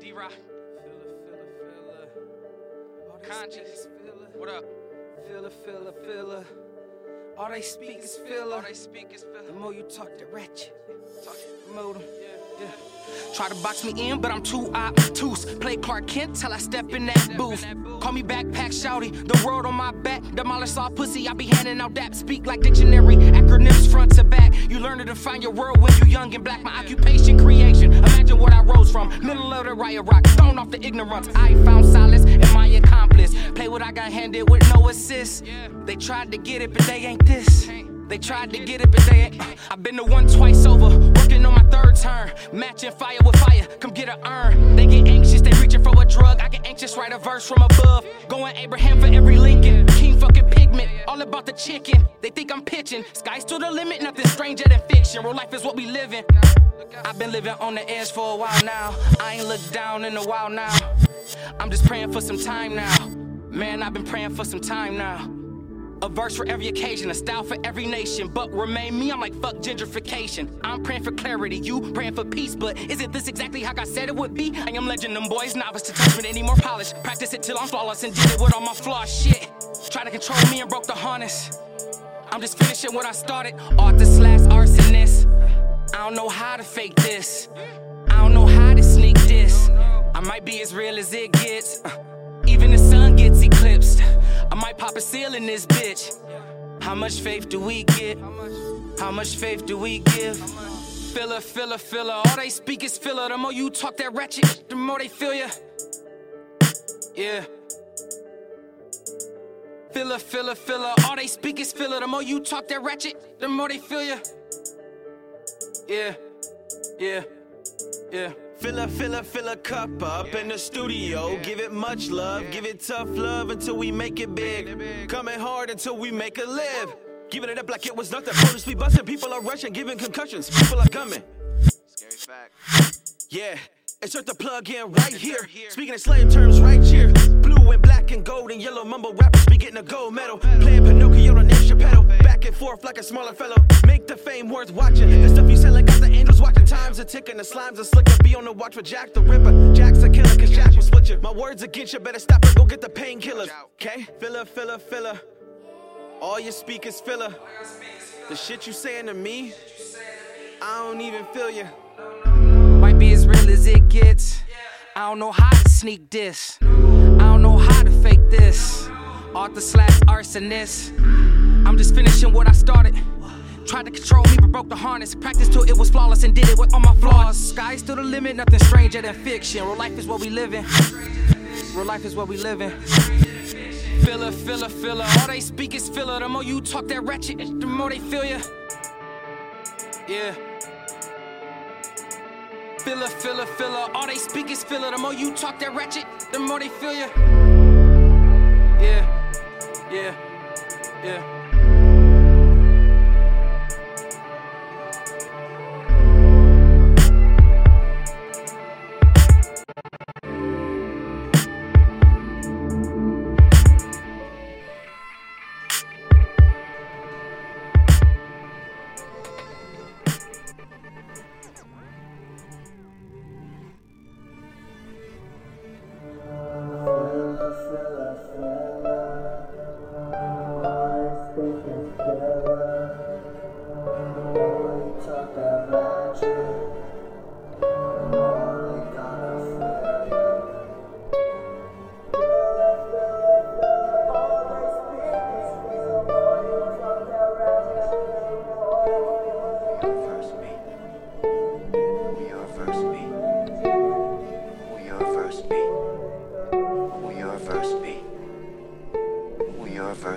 D Rock. Conscious. What up? Filler, filler, filler. All they speak is filler. All they speak is filler. The more you talk, the ratchet. Talk- Promote 'em. Yeah. Try to box me in, but I'm too obtuse. Play Clark Kent till I step in that booth. Call me backpack shouty, the world on my back. Demolish all pussy, I be handing out that. Speak like dictionary, acronyms front to back. You learn to define your world when you young and black. My occupation, creation. Imagine what I rose from. Middle of the riot rock, thrown off the ignorance. I found solace in my accomplice. Play what I got handed with no assist. They tried to get it, but they ain't this. They tried to get it, but they ain't. I've been the one twice over, working on my turn. Matching fire with fire, come get a urn. They get anxious, they reaching for a drug. I get anxious, write a verse from above. Going Abraham for every Lincoln. King fucking pigment, all about the chicken. They think I'm pitching. Sky's to the limit, nothing stranger than fiction. Real life is what we live in. I've been living on the edge for a while now. I ain't looked down in a while now. I'm just praying for some time now. Man, I've been praying for some time now. A verse for every occasion, a style for every nation. But remain me, I'm like fuck gentrification. I'm praying for clarity, you praying for peace. But isn't this exactly how God said it would be? I am legend, them boys, novice to with any more polish. Practice it till I'm flawless and did it with all my flaws. Shit. Try to control me and broke the harness. I'm just finishing what I started. Author slash arsonist. I don't know how to fake this. I don't know how to sneak this. I might be as real as it gets. Uh, Even the sun gets eclipsed. I might pop a seal in this bitch. How much faith do we get? How much faith do we give? Filler, filler, filler. All they speak is filler. The more you talk that ratchet, the more they feel ya. Yeah. Filler, filler, filler. All they speak is filler. The more you talk that ratchet, the more they feel ya. Yeah. Yeah. Yeah. Fill a, fill a, fill a cup up in the studio. Give it much love, give it tough love until we make it big. Coming hard until we make a live. Giving it up like it was nothing. Police be busting, people are rushing, giving concussions. People are coming. Scary fact. Yeah, insert the plug in right here. Speaking in slang terms right here. Blue and black and gold and yellow mumble rappers be getting a gold medal. Playing Pinocchio to name Chappelle. Back and forth like a smaller fellow. Make the fame worth watching. The stuff you selling got the angels watching. Times are ticking, the slimes are slicker. Be on the watch for Jack the Ripper. Jack's a killer, cause Jack will split you. My words against you, better stop and go get the painkillers. Okay? Filler, filler, filler. All you speak is filler. The shit you saying to me, I don't even feel you. Might be as real as it gets. I don't know how to sneak this. I don't know how to fake this. Author slash arsonist. I'm just finishing what I started. Tried to control me, but broke the harness. Practiced till it was flawless and did it with all my flaws. Sky's to the limit, nothing stranger than fiction. Real life is what we live in. Real life is what we live in. Filler, filler, filler. All they speak is filler. The more you talk that ratchet, the more they feel ya. Yeah. Filler, filler, filler. All they speak is filler. The more you talk that ratchet, the more they feel ya. Yeah, yeah, yeah.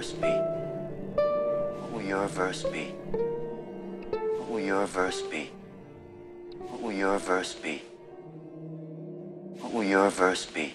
verse be? What will your verse be? What will your verse be? What will your verse be? What will your verse be?